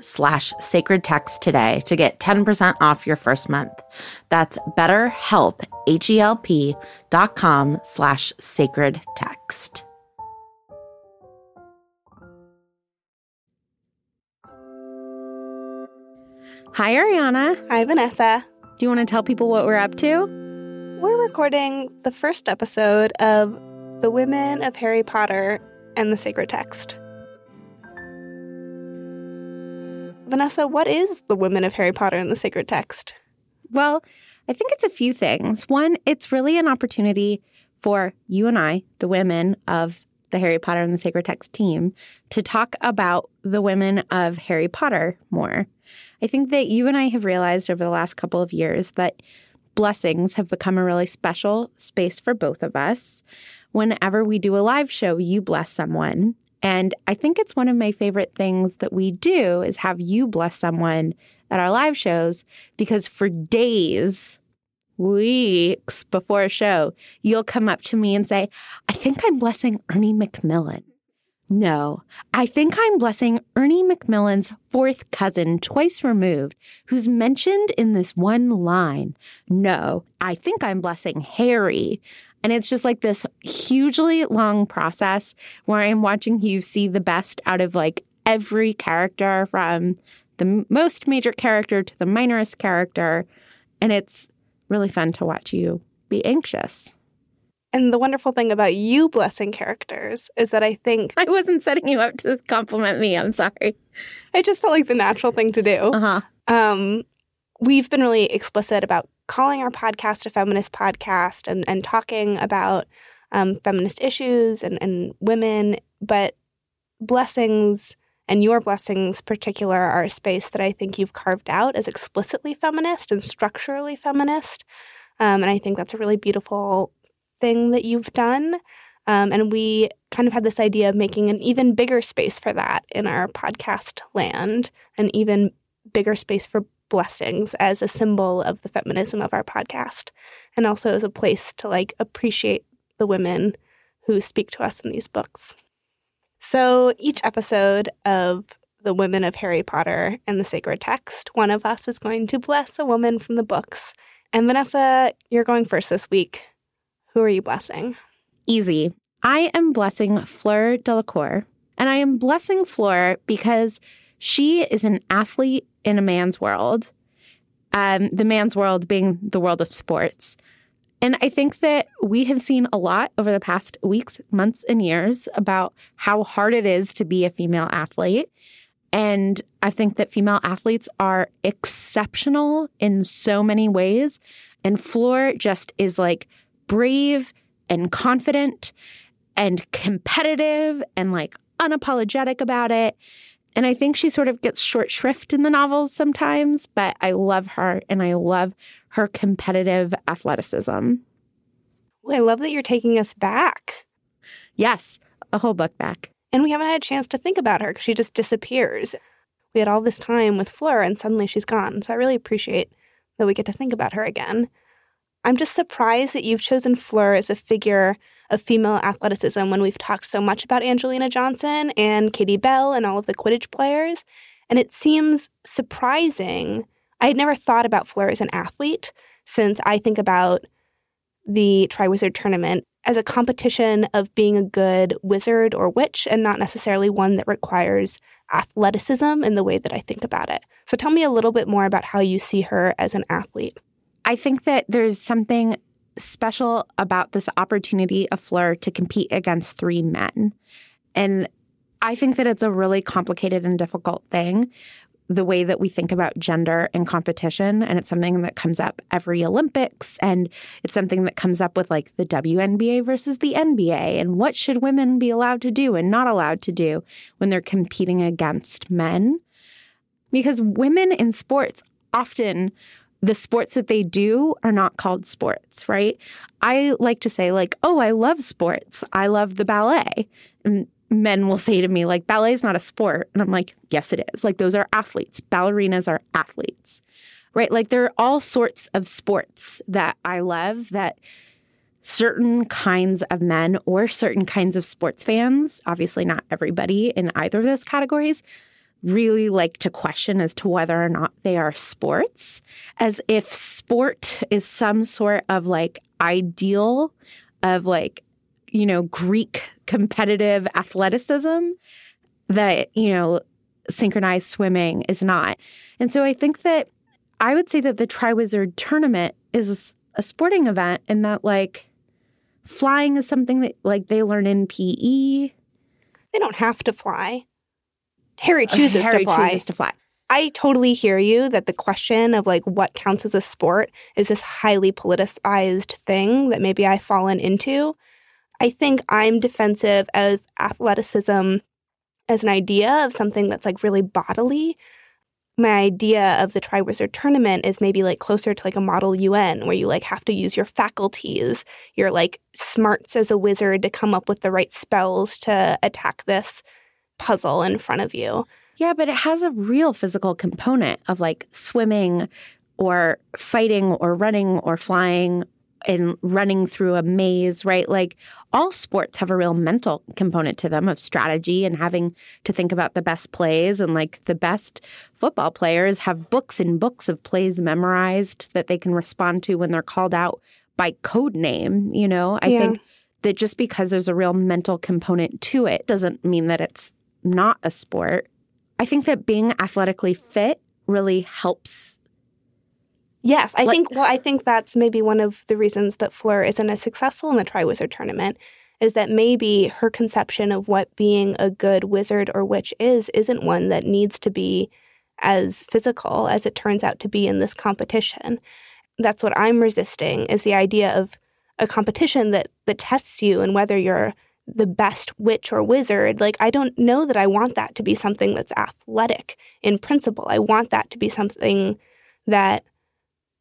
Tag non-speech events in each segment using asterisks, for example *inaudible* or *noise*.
slash sacred text today to get 10% off your first month. That's betterhelp, H-E-L-P dot com slash sacred text. Hi, Ariana. Hi, Vanessa. Do you want to tell people what we're up to? We're recording the first episode of The Women of Harry Potter and the Sacred Text. Vanessa, what is The Women of Harry Potter and the Sacred Text? Well, I think it's a few things. One, it's really an opportunity for you and I, the women of the Harry Potter and the Sacred Text team, to talk about the women of Harry Potter more. I think that you and I have realized over the last couple of years that blessings have become a really special space for both of us. Whenever we do a live show, you bless someone. And I think it's one of my favorite things that we do is have you bless someone at our live shows because for days, weeks before a show, you'll come up to me and say, I think I'm blessing Ernie Macmillan. No, I think I'm blessing Ernie Macmillan's fourth cousin, twice removed, who's mentioned in this one line. No, I think I'm blessing Harry. And it's just like this hugely long process where I'm watching you see the best out of like every character from the most major character to the minorest character. And it's really fun to watch you be anxious. And the wonderful thing about you blessing characters is that I think *laughs* I wasn't setting you up to compliment me. I'm sorry. I just felt like the natural thing to do. Uh-huh. Um, we've been really explicit about calling our podcast a feminist podcast and, and talking about um, feminist issues and, and women, but blessings and your blessings particular are a space that I think you've carved out as explicitly feminist and structurally feminist. Um, and I think that's a really beautiful thing that you've done. Um, and we kind of had this idea of making an even bigger space for that in our podcast land, an even bigger space for blessings as a symbol of the feminism of our podcast, and also as a place to like appreciate the women who speak to us in these books. So each episode of the Women of Harry Potter and the Sacred Text, one of us is going to bless a woman from the books. And Vanessa, you're going first this week. Who are you blessing? Easy. I am blessing Fleur Delacour. And I am blessing Fleur because she is an athlete in a man's world, um, the man's world being the world of sports. And I think that we have seen a lot over the past weeks, months, and years about how hard it is to be a female athlete. And I think that female athletes are exceptional in so many ways And Fleur just is like brave and confident and competitive and like unapologetic about it. And I think she sort of gets short shrift in the novels sometimes, but I love her and I love her competitive athleticism. I love that you're taking us back. Yes, a whole book back. And we haven't had a chance to think about her because she just disappears. We had all this time with Fleur and suddenly she's gone. So I really appreciate that we get to think about her again. I'm just surprised that you've chosen Fleur as a figure of female athleticism when we've talked so much about Angelina Johnson and Katie Bell and all of the Quidditch players. And it seems surprising. I had never thought about Fleur as an athlete since I think about the Triwizard Tournament as a competition of being a good wizard or witch and not necessarily one that requires athleticism in the way that I think about it. So tell me a little bit more about how you see her as an athlete. I think that there's something special about this opportunity of Fleur to compete against three men. And I think that it's a really complicated and difficult thing the way that we think about gender and competition. And it's something that comes up every Olympics. And it's something that comes up with like the WNBA versus the NBA. And what should women be allowed to do and not allowed to do when they're competing against men? Because women in sports often the sports that they do are not called sports, right? I like to say, like, oh, I love sports. I love the ballet. And men will say to me, like, ballet is not a sport. And I'm like, yes, it is. Like, those are athletes. Ballerinas are athletes, right? Like, there are all sorts of sports that I love that certain kinds of men or certain kinds of sports fans, obviously not everybody in either of those categories, really like to question as to whether or not they are sports, as if sport is some sort of like ideal of like you know, Greek competitive athleticism that, you know, synchronized swimming is not. And so I think that I would say that the Triwizard tournament is a sporting event and that, like, flying is something that, like, they learn in PE. They don't have to fly. Harry chooses Harry to fly. chooses to fly. I totally hear you that the question of like what counts as a sport is this highly politicized thing that maybe I've fallen into. I think I'm defensive of athleticism as an idea of something that's like really bodily. My idea of the Triwizard tournament is maybe like closer to like a model UN where you like have to use your faculties, your like smarts as a wizard to come up with the right spells to attack this puzzle in front of you. Yeah, but it has a real physical component of like swimming or fighting or running or flying and running through a maze, right? Like all sports have a real mental component to them of strategy and having to think about the best plays. And like the best football players have books and books of plays memorized that they can respond to when they're called out by code name. You know, I yeah. think that just because there's a real mental component to it doesn't mean that it's not a sport. I think that being athletically fit really helps Yes, I like, think. Well, I think that's maybe one of the reasons that Fleur isn't as successful in the Triwizard Tournament is that maybe her conception of what being a good wizard or witch is isn't one that needs to be as physical as it turns out to be in this competition. That's what I'm resisting is the idea of a competition that that tests you and whether you're the best witch or wizard. Like I don't know that I want that to be something that's athletic in principle. I want that to be something that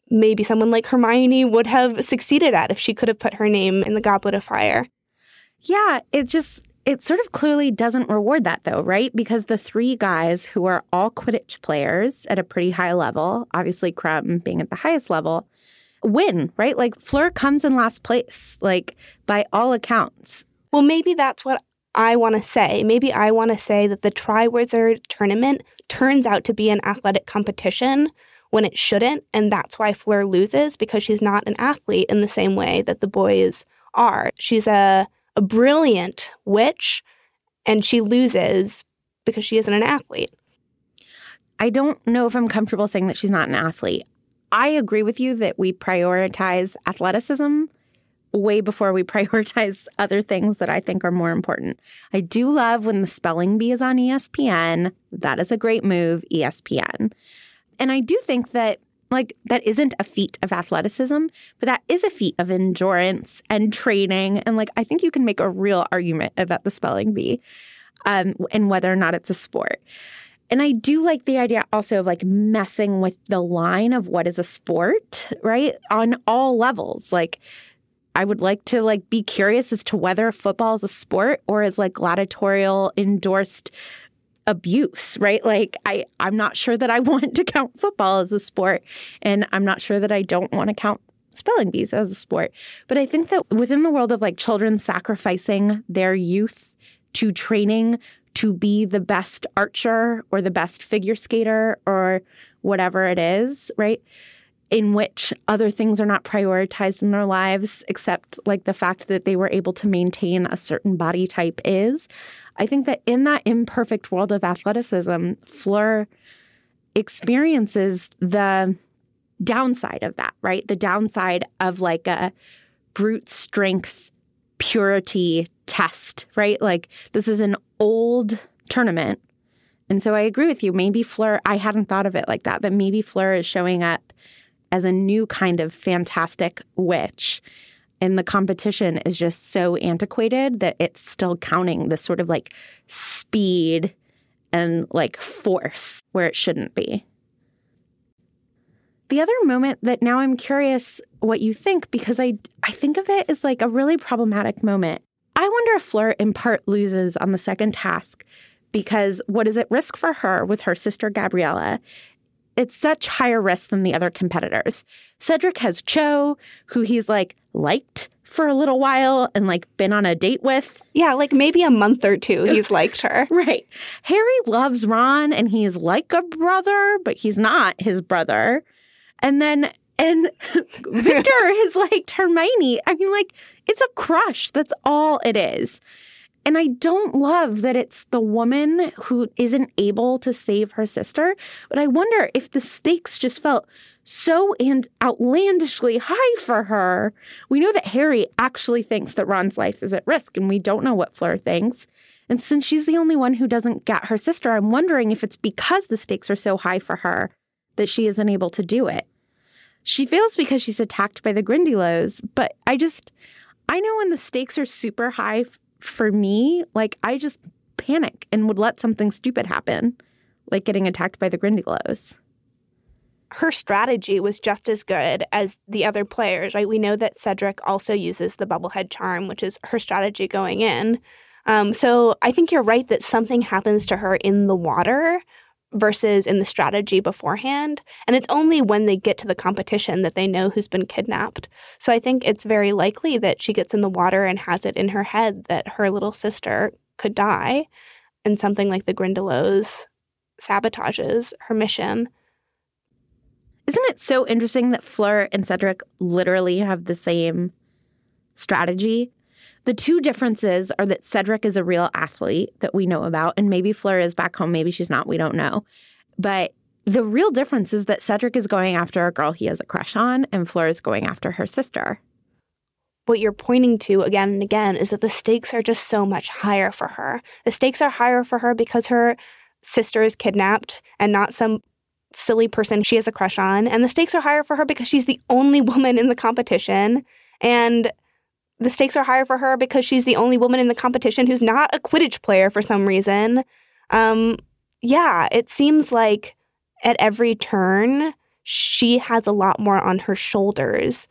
maybe someone like Hermione would have succeeded at if she could have put her name in the Goblet of Fire. Yeah, it just it sort of clearly doesn't reward that though, right? Because the three guys who are all Quidditch players at a pretty high level, obviously Krum being at the highest level, win, right? Like Fleur comes in last place, like by all accounts. Well, maybe that's what I want to say. Maybe I want to say that the Triwizard tournament turns out to be an athletic competition when it shouldn't. And that's why Fleur loses because she's not an athlete in the same way that the boys are. She's a, a brilliant witch and she loses because she isn't an athlete. I don't know if I'm comfortable saying that she's not an athlete. I agree with you that we prioritize athleticism way before we *laughs* prioritize other things that I think are more important. I do love when the spelling bee is on ESPN. That is a great move, ESPN. And I do think that like that isn't a feat of athleticism, but that is a feat of endurance and training. And like I think you can make a real argument about the spelling bee um, and whether or not it's a sport. And I do like the idea also of like messing with the line of what is a sport, right? On all levels. Like I would like to like be curious as to whether football is a sport or is like gladiatorial endorsed abuse, right? Like I I'm not sure that I *laughs* want to count football as a sport and I'm not sure that I don't want to count spelling bees as a sport. But I think that within the world of like children sacrificing their youth to training to be the best archer or the best figure skater or whatever it is, right? In which other things are not prioritized in their lives, except like the fact that they were able to maintain a certain body type is. I think that in that imperfect world of athleticism, Fleur experiences the downside of that, right? The downside of like a brute strength purity test, right? Like this is an old tournament. And so I agree with you. Maybe Fleur, I hadn't thought of it like that, that maybe Fleur is showing up as a new kind of fantastic witch. And the competition is just so antiquated that it's still counting this sort of like speed and like force where it shouldn't be. The other moment that now I'm curious what you think because I I think of it as like a really problematic moment. I wonder if Fleur in part loses on the second task because what is at risk for her with her sister Gabriella? It's such higher risk than the other competitors. Cedric has Cho, who he's like liked for a little while and like been on a date with. Yeah, like maybe a month or two *laughs* he's liked her. Right. Harry loves Ron and he's like a brother, but he's not his brother. And then and *laughs* Victor *laughs* has liked Hermione. I mean, like, it's a crush. That's all it is. And I don't love that it's the woman who isn't able to save her sister. But I wonder if the stakes just felt so and outlandishly high for her. We know that Harry actually thinks that Ron's life is at risk, and we don't know what Fleur thinks. And since she's the only one who doesn't get her sister, I'm wondering if it's because the stakes are so high for her that she isn't able to do it. She fails because she's attacked by the Grindylows, but I just, I know when the stakes are super high for me, like I just panic and would let something stupid happen, like getting attacked by the Grindylows. Her strategy was just as good as the other players, right? We know that Cedric also uses the bubblehead charm, which is her strategy going in. Um, so I think you're right that something happens to her in the water versus in the strategy beforehand. And it's only when they get to the competition that they know who's been kidnapped. So I think it's very likely that she gets in the water and has it in her head that her little sister could die. And something like the Grindylows sabotages her mission. Isn't it so interesting that Fleur and Cedric literally have the same strategy? The two differences are that Cedric is a real athlete that we know about, and maybe Fleur is back home, maybe she's not, we don't know. But the real difference is that Cedric is going after a girl he has a crush on, and Fleur is going after her sister. What you're pointing to again and again is that the stakes are just so much higher for her. The stakes are higher for her because her sister is kidnapped and not some silly person she has a crush on. And the stakes are higher for her because she's the only *laughs* woman in the competition. And the stakes are higher for her because she's the only woman in the competition who's not a Quidditch player for some reason. Um, yeah, it seems like at every turn, she has a lot more on her shoulders.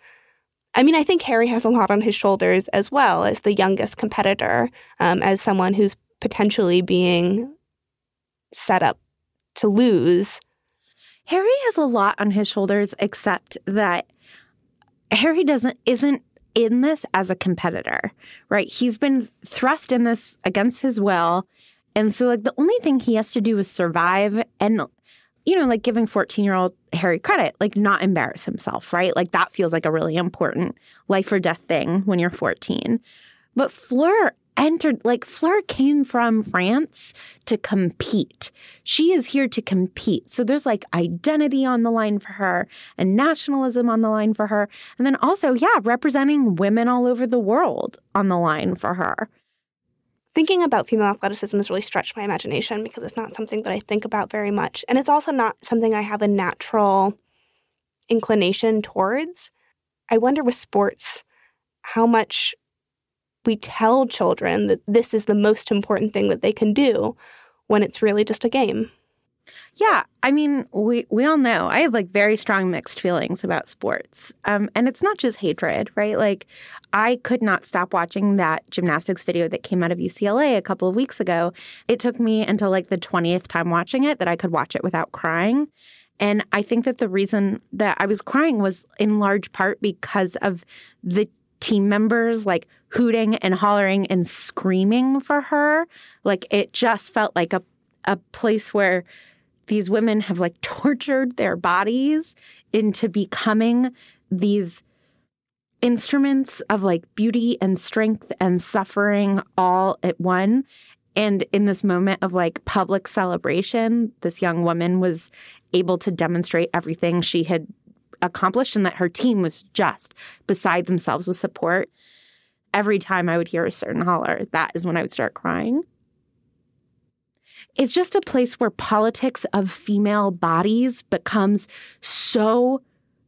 I mean, I think Harry has a lot on his shoulders as well as the youngest competitor, um, as someone who's potentially being set up to lose. Harry has a lot on his shoulders, except that Harry doesn't isn't in this as a competitor, right? He's been thrust in this against his will. And so, like, the only thing he has to do is survive and, you know, like giving 14 year old Harry credit, like, not embarrass himself, right? Like, that feels like a really important life or death thing when you're 14. But Fleur entered like Fleur came from France to compete. She is here to compete. So there's like identity on the line for her and nationalism on the line for her. And then also, yeah, representing women all over the world on the line for her. Thinking about female athleticism has really stretched my imagination because it's not something that I think about very much. And it's also not something I have a natural inclination towards. I wonder with sports how much we tell children that this is the most important thing that they can do when it's really just a game. Yeah, I mean, we we all know I have like very strong mixed feelings about sports, um, and it's not just hatred, right? Like, I could not stop watching that gymnastics video that came out of UCLA a couple of weeks ago. It took me until like the twentieth time watching it that I could watch it without crying, and I think that the reason that I was crying was in large part because of the team members like hooting and hollering and screaming for her. Like it just felt like a a place where these women have like *laughs* tortured their bodies into becoming these instruments of like beauty and strength and suffering all at one. And in this moment of like public celebration, this young woman was able to demonstrate everything she had accomplished and that her team was just beside themselves with support. Every time I would hear a certain holler, that is when I would start crying. It's just a place where politics of female bodies becomes so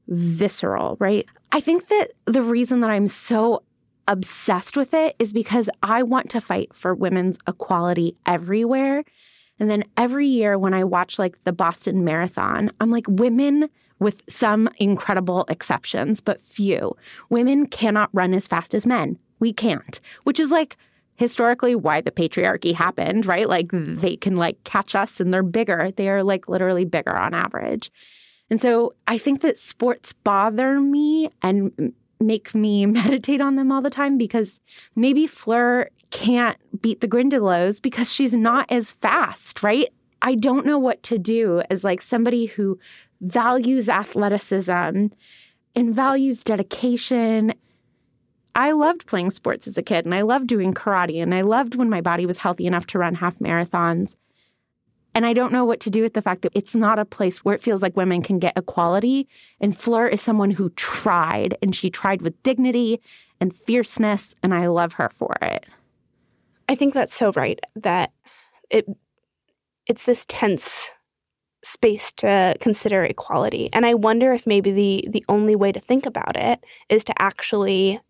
visceral, right? I think that the reason that I'm so obsessed with it is because I want to fight for women's equality everywhere. And then every year when I watch like the Boston Marathon, I'm like, women, with some incredible exceptions, but few, women cannot run as fast as men. We can't, which is like historically why the patriarchy happened, right? Like hmm. they can like catch us and they're bigger. They are like literally bigger on average. And so I think that sports bother me and make me *laughs* meditate on them all the time because maybe Fleur can't beat the Grindylows because she's not as fast, right? I don't know what to do as like somebody who values athleticism and values dedication I loved playing sports as a kid and I loved doing karate and I loved when my body was healthy enough to run half marathons. And I don't know what to do with the fact that it's not a place where it feels like women can get equality. And Fleur is someone who tried and she tried with dignity and fierceness. And I love her for it. I think that's so right that it it's this tense space to consider equality. And I wonder if maybe the the only way to think about it is to actually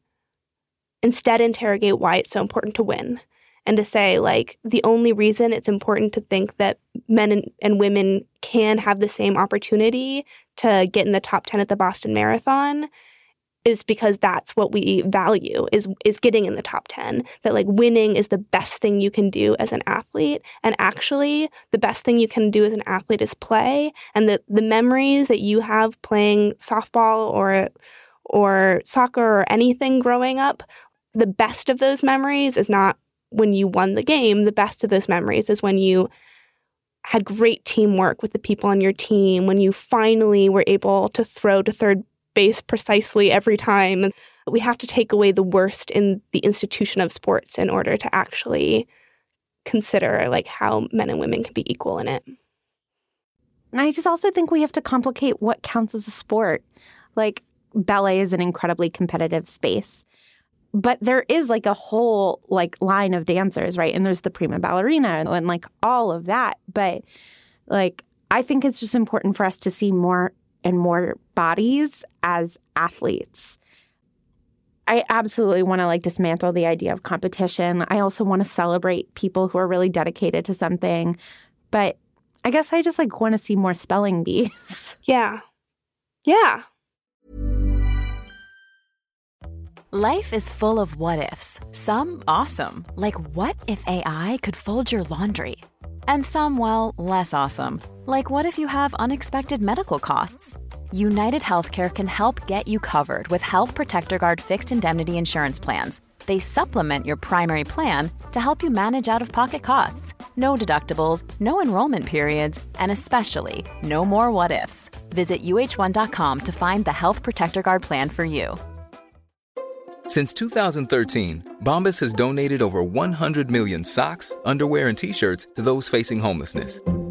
instead interrogate why it's so important to win and to say like the only reason it's important to think that men and, and, women can have the same opportunity to get in the top 10 at the Boston Marathon is because that's what we value is is getting in the top 10 that like winning is the best thing you can do as an athlete and actually the best thing you can do as an athlete is play and the the memories that you have playing softball or or soccer or anything growing up the best of those memories is not when you won the game. The best of those memories is when you had great teamwork with the people on your team, when you finally were able to throw to third base precisely every time. We have to take away the worst in the institution of sports in order to actually consider like how men and women can be equal in it. And I just also think we have to complicate what counts as a sport. Like ballet is an incredibly competitive space but there is like a whole like line of dancers, right? And there's the prima ballerina and, and like all of that. But like I think it's just important for us to see more and more bodies as athletes. I absolutely want to like dismantle the idea of competition. I also want to celebrate people who are really dedicated to something. But I guess I just like want to see more spelling bees. *laughs* Yeah. Yeah. Life is full of what ifs. Some awesome, like what if AI could fold your laundry? And some, well, less awesome, like what if you have unexpected medical costs? United Healthcare can help get you covered with Health Protector Guard fixed indemnity insurance plans. They supplement your primary plan to help you manage out of pocket costs. No deductibles, no enrollment periods, and especially no more what ifs. Visit uh1.com to find the Health Protector Guard plan for you. Since 2013, Bombas has donated over 100 million socks, underwear, and t shirts to those facing homelessness.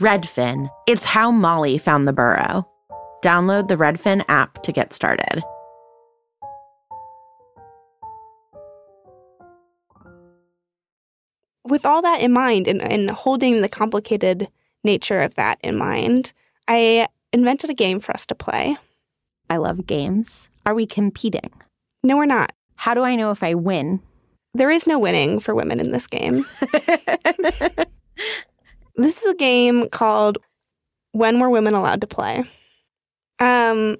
Redfin. It's how Molly found the burrow. Download the Redfin app to get started. With all that in mind and, and holding the complicated nature of that in mind, I invented a game for us to play. I love games. Are we competing? No, we're not. How do I know if I win? There is no winning for women in this game. *laughs* this is a game called When Were Women Allowed to Play? Um,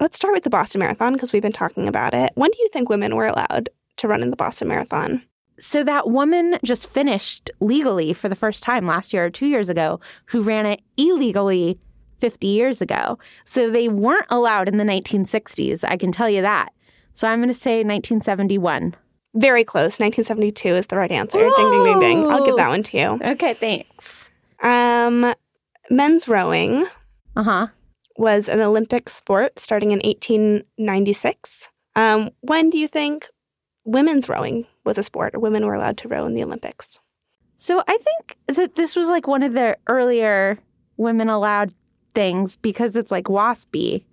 let's start with the Boston Marathon because we've been talking about it. When do you think women were allowed to run in the Boston Marathon? So that woman just finished legally for the first time last year or two years ago, who ran it illegally 50 years ago. So they weren't allowed in the 1960s. I can tell you that. So I'm going to say 1971. Very close. 1972 is the right answer. Ding, ding, ding, ding. I'll give that one to you. Okay, thanks. Um, men's rowing Uh huh. was an Olympic sport starting in 1896. Um, when do you think women's rowing was a sport or women were allowed to row in the Olympics? So I think that this was like one of the earlier women allowed things because it's like waspy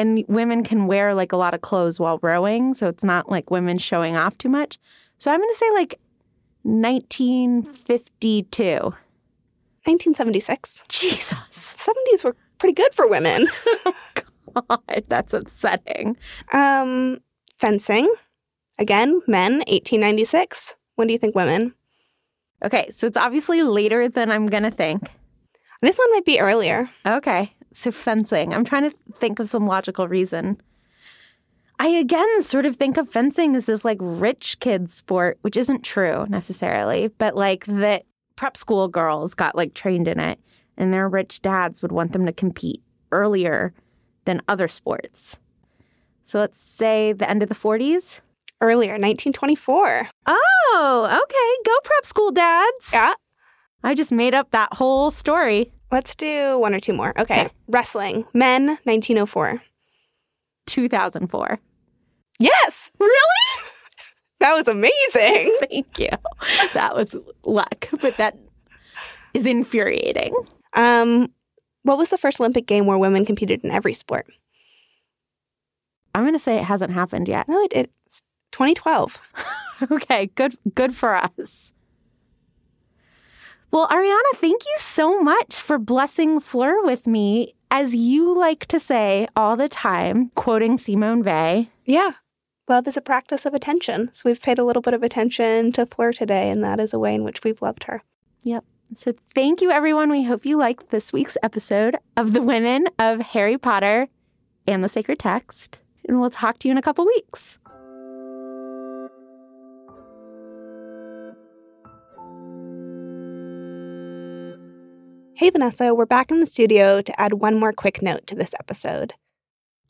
and women can wear like a lot of clothes while rowing. So it's not like women showing off too much. So I'm going to say like 1952. 1976. Jesus. 70s were pretty good for women. *laughs* God, that's upsetting. Um, fencing. Again, men, 1896. When do you think women? Okay, so it's obviously later than I'm going to think. This one might be earlier. Okay, so fencing. I'm trying to think of some logical reason. I again sort of think of fencing as this like rich kid sport, which isn't true necessarily, but like that prep school girls got like trained in it and their rich dads would want them to compete earlier than other sports. So let's say the end of the 40s. Earlier, 1924. Oh, okay. Go prep school dads. Yeah. I just made up that whole story. Let's do one or two more. Okay. Okay. Wrestling. Men, 1904. 2004. Yes. Really? *laughs* That was amazing. Thank you. That was luck, but that is infuriating. Um, what was the first Olympic game where women competed in every sport? I'm going to say it hasn't happened yet. No, it, it's 2012. *laughs* Okay, good good for us. Well, Ariana, thank you so much for blessing Fleur with me. As you like to say all the time, quoting Simone Weil, Yeah. Love is a practice of attention. So we've paid a little bit of attention to Fleur today, and that is a way in which we've loved her. Yep. So thank you, everyone. We hope you liked this week's episode of The Women of Harry Potter and the Sacred Text. And we'll talk to you in a couple weeks. Hey, Vanessa, we're back in the studio to add one more quick note to this episode.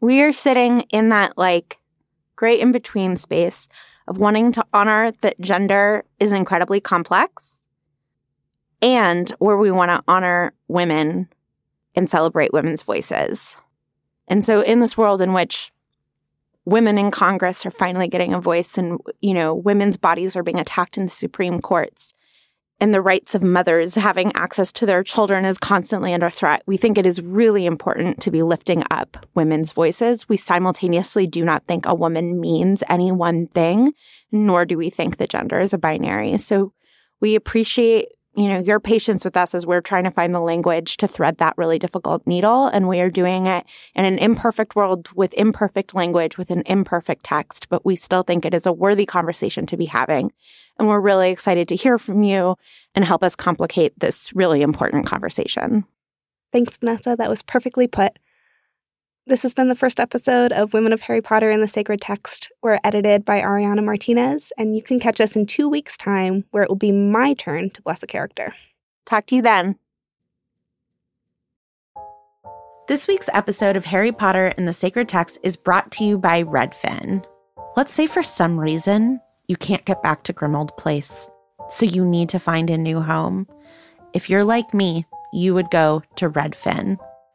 We are sitting in that like great in between space of wanting to honor that gender is incredibly complex and where we want to honor women and celebrate women's voices. And so in this world in which women in Congress are finally getting a voice and you know women's bodies are being attacked in the Supreme Courts and the rights of mothers having access to their children is constantly under threat, we think it is really important to be lifting up women's voices. We simultaneously do not think a woman means any one thing, nor do we think that gender is a binary. So we appreciate you know, your patience with us as we're trying to find the language to thread that really difficult needle. And we are doing it in an imperfect world with imperfect language, with an imperfect text, but we still think it is a worthy conversation to be having. And we're really excited to hear from you and help us complicate this really important conversation. Thanks, Vanessa. That was perfectly put. This has been the first episode of Women of Harry Potter and the Sacred Text. We're edited by Ariana Martinez, and you can catch us in two weeks' time where it will be my turn to bless a character. Talk to you then. This week's episode of Harry Potter and the Sacred Text is brought to you by Redfin. Let's say for some reason you can't get back to Grimmauld Place, so you need to find a new home. If you're like me, you would go to Redfin.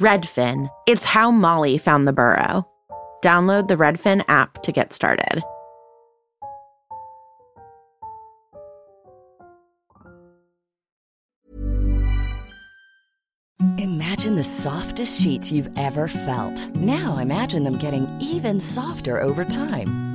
Redfin. It's how Molly found the burrow. Download the Redfin app to get started. Imagine the softest sheets you've ever felt. Now imagine them getting even softer over time.